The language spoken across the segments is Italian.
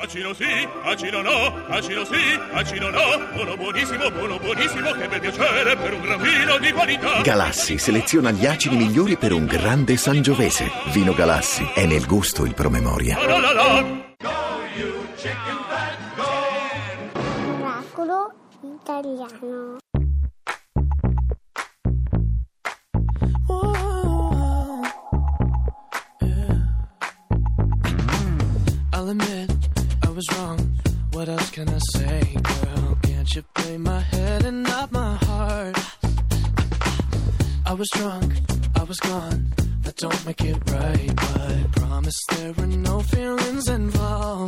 Acino sì, acino no, acino sì, acino no. Buono buonissimo, buono buonissimo, che bel piacere per un gran vino di qualità. Galassi seleziona gli acidi migliori per un grande sangiovese. Vino Galassi è nel gusto il promemoria. La la la. Oracolo italiano. Can I say, girl? Can't you play my head and not my heart? I was drunk, I was gone. That don't make it right, but I promise there were no feelings involved.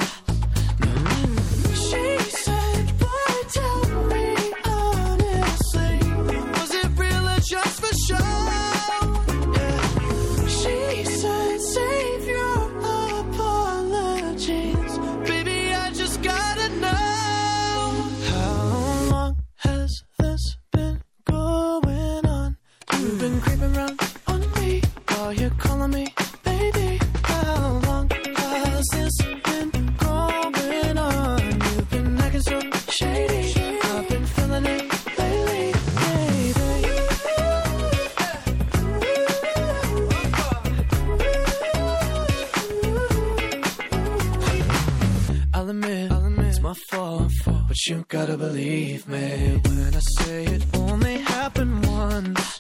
You gotta believe me when I say it only happened once.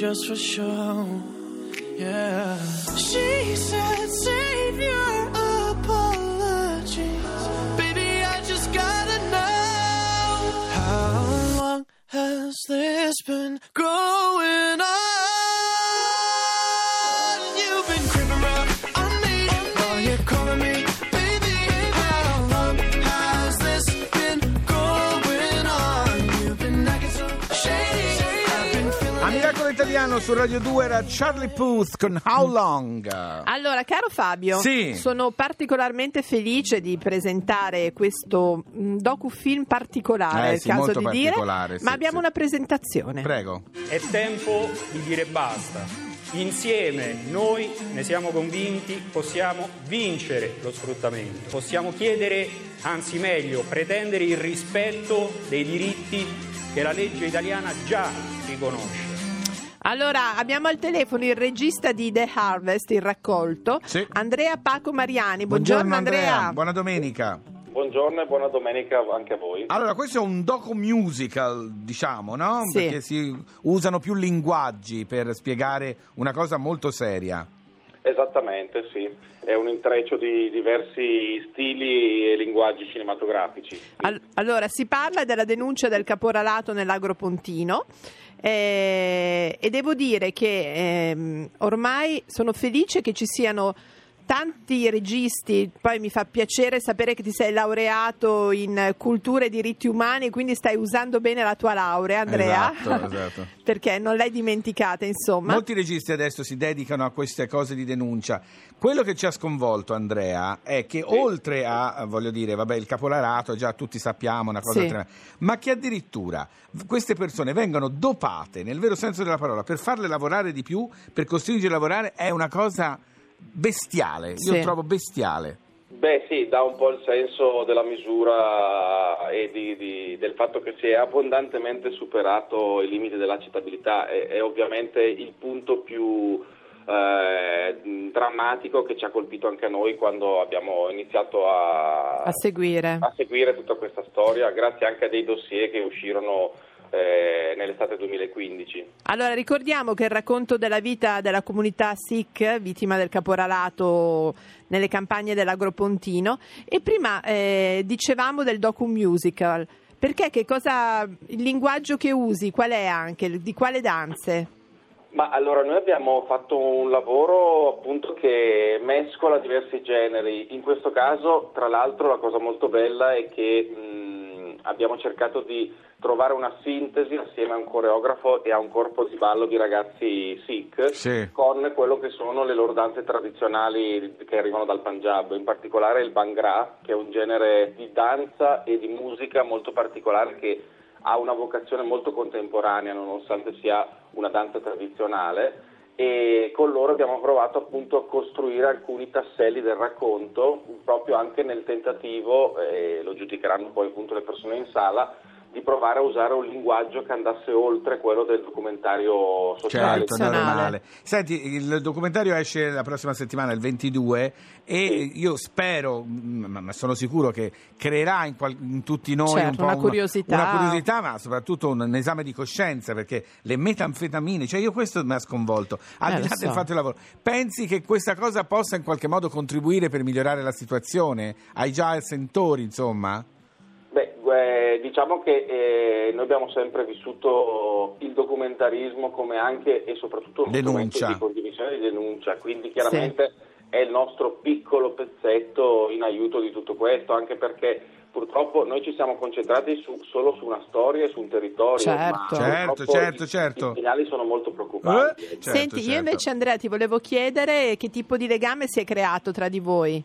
Just for show? Yeah. She said, Save your apologies. Baby, I just gotta know. How long has this been going Italiano su Radio 2 era Charlie Puth con How Long. Allora, caro Fabio, Sì. sono particolarmente felice di presentare questo mm, docufilm particolare, Eh è sì, il caso molto di dire, particolare, sì, ma abbiamo sì. una presentazione. Prego. È tempo di dire basta. Insieme noi ne siamo convinti, possiamo vincere lo sfruttamento, possiamo chiedere, anzi meglio, pretendere il rispetto dei diritti che la legge italiana già riconosce. Allora, abbiamo al telefono il regista di The Harvest, il raccolto, Sì. Andrea Paco Mariani. Buongiorno, Andrea. Buona domenica. Buongiorno e buona domenica anche a voi. Allora, questo è un docu musical, diciamo, no? Sì. Perché si usano più linguaggi per spiegare una cosa molto seria. Esattamente, sì. È un intreccio di diversi stili e linguaggi cinematografici. Al- allora, si parla della denuncia del caporalato nell'Agropontino e devo dire che ehm, ormai sono felice che ci siano tanti registi, poi mi fa piacere sapere che ti sei laureato in cultura e diritti umani, quindi stai usando bene la tua laurea, Andrea, Esatto, esatto. perché non l'hai dimenticata, insomma. Molti registi adesso si dedicano a queste cose di denuncia. Quello che ci ha sconvolto, Andrea, è che oltre a, voglio dire, vabbè, il capolarato, già tutti sappiamo, una cosa Sì. tremenda, ma che addirittura queste persone vengono dopate, nel vero senso della parola, per farle lavorare di più, per costringerle a lavorare, è una cosa bestiale. Io Sì. trovo bestiale. Beh, sì, dà un po' il senso della misura e di- di- del fatto che si è abbondantemente superato i limiti dell'accettabilità. È, è ovviamente il punto più eh, drammatico che ci ha colpito anche a noi quando abbiamo iniziato a, A seguire. a seguire tutta questa storia, grazie anche a dei dossier che uscirono eh, nell'estate 2015. Allora ricordiamo che il racconto della vita della comunità Sikh, vittima del caporalato nelle campagne dell'Agropontino, e prima eh, dicevamo del docu musical. Perché che cosa il linguaggio che usi, qual è anche, di quale danze? Ma allora noi abbiamo fatto un lavoro appunto che mescola diversi generi. In questo caso, tra l'altro, la cosa molto bella è che mh, abbiamo cercato di trovare una sintesi assieme a un coreografo e a un corpo di ballo di ragazzi Sikh Sì. con quello che sono le loro danze tradizionali che arrivano dal Punjab, in particolare il Bhangra, che è un genere di danza e di musica molto particolare che ha una vocazione molto contemporanea nonostante sia una danza tradizionale e con loro abbiamo provato appunto a costruire alcuni tasselli del racconto proprio anche nel tentativo, e lo giudicheranno poi appunto le persone in sala, di provare a usare un linguaggio che andasse oltre quello del documentario sociale. Certo, normale. Senti, il documentario esce la prossima settimana, il 22, e io spero, mm, ma sono sicuro che creerà in, qual- in tutti noi Certo, un po' una curiosità. una curiosità, ma soprattutto un, un esame di coscienza, perché le metanfetamine, cioè io questo mi ha sconvolto, al Eh, di là del so. fatto del lavoro. Pensi che questa cosa possa in qualche modo contribuire per migliorare la situazione? Hai già sentori, insomma? Beh, eh, diciamo che eh, noi abbiamo sempre vissuto il documentarismo come anche e soprattutto un Denuncia. di condivisione e di denuncia, quindi chiaramente è il nostro piccolo pezzetto in aiuto di tutto questo, anche perché purtroppo noi ci siamo concentrati su- solo su una storia e su un territorio, Certo. ma Certo, purtroppo certo, i- certo. i segnali sono molto preoccupanti. Eh? Certo, Senti, io certo. invece Andrea ti volevo chiedere che tipo di legame si è creato tra di voi?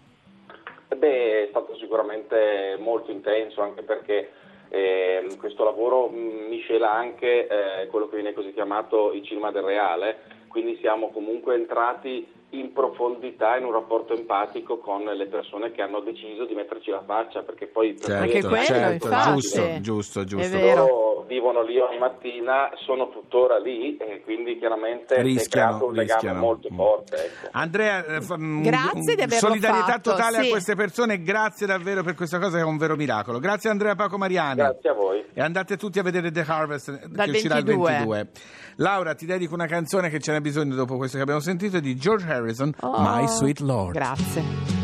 Beh, è stato sicuramente molto intenso anche perché ehm, questo lavoro miscela anche eh, quello che viene così chiamato il cinema del reale, quindi siamo comunque entrati in profondità in un rapporto empatico con le persone che hanno deciso di metterci la faccia, perché poi per Certo, noi Anche è quello, certo, giusto, giusto, giusto. È vero. Vivono lì ogni mattina, sono tuttora lì e quindi chiaramente si è Rischiano, creato un legame rischiano. molto Mm. forte. Ecco. Andrea, eh, mm, Grazie di averlo solidarietà fatto, totale sì. a queste persone, grazie davvero per questa cosa che è un vero miracolo. Grazie Andrea Paco Mariani. Grazie a voi. E andate tutti a vedere The Harvest eh, Dal che uscirà il 22. 22. Laura, ti dedico una canzone che ce n'è bisogno dopo questo che abbiamo sentito è di George Harrison, Oh, My Sweet Lord. Grazie.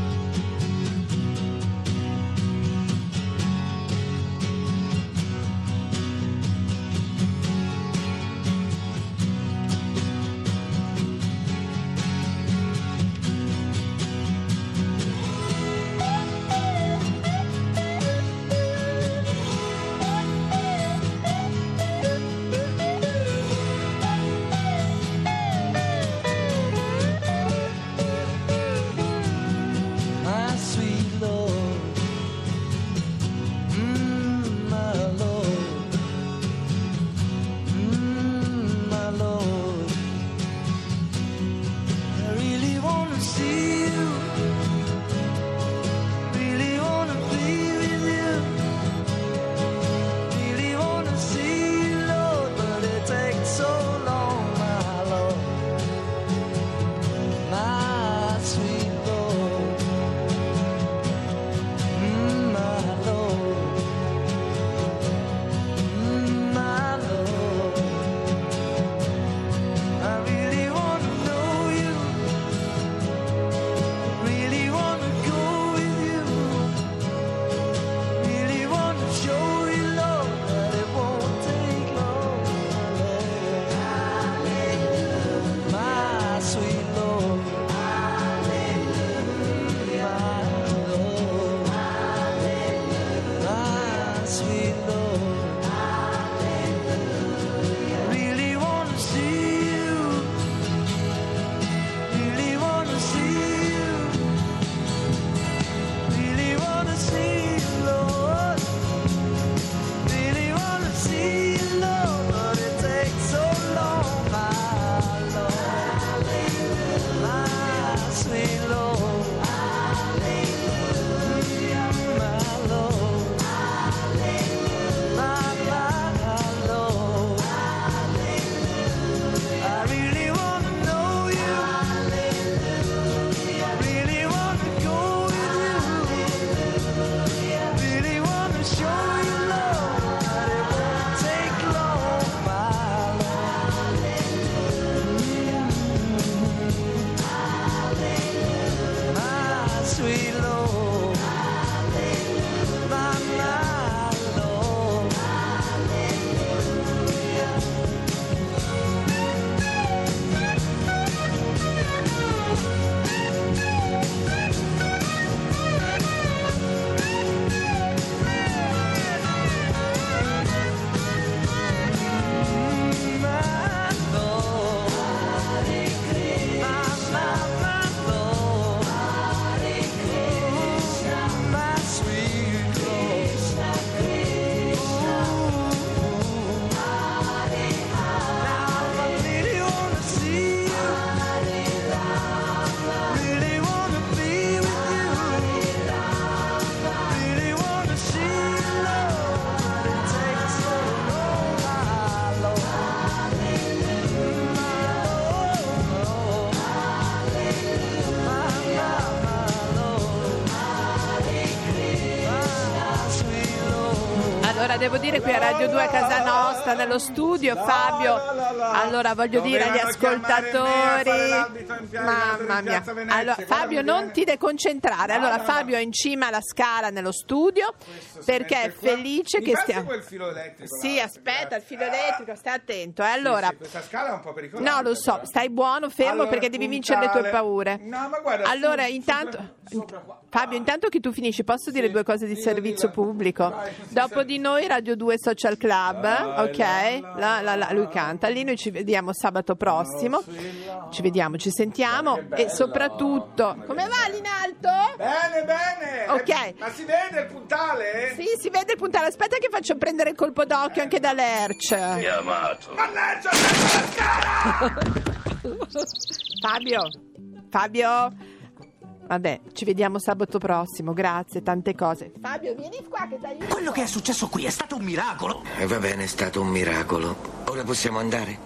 Devo dire qui a Radio 2 a casa nostra, nello studio, Fabio. Allora, voglio dire agli ascoltatori. Mamma mia. Allora, Fabio, non ti deconcentrare. Allora. Fabio è in cima alla scala nello studio perché è felice che stiamo. quel filo elettrico Sì, aspetta, il filo elettrico, stai attento. eh. Allora, questa scala è un po' pericolosa. No, lo so, stai buono, fermo perché devi vincere le tue paure. No, ma guarda, allora, intanto. Fabio, intanto che tu finisci, posso dire due cose di servizio pubblico? Dopo di noi, Radio 2 Social Club, La, ok? la, La, la, la, lui canta lì, noi ci vediamo sabato prossimo. la. Ci vediamo, ci sentiamo e soprattutto. Come va lì in alto? Bene, bene. Ok. Ma si vede il puntale? Sì, si vede il puntale. Aspetta che faccio prendere il colpo d'occhio anche da Lerch. Mannaggia, la scala! Fabio, Fabio. Vabbè, ci vediamo sabato prossimo, grazie, tante cose. Fabio, vieni qua che ti aiuto. Quello che è successo qui è stato un miracolo. E va bene, è stato un miracolo. Ora possiamo andare?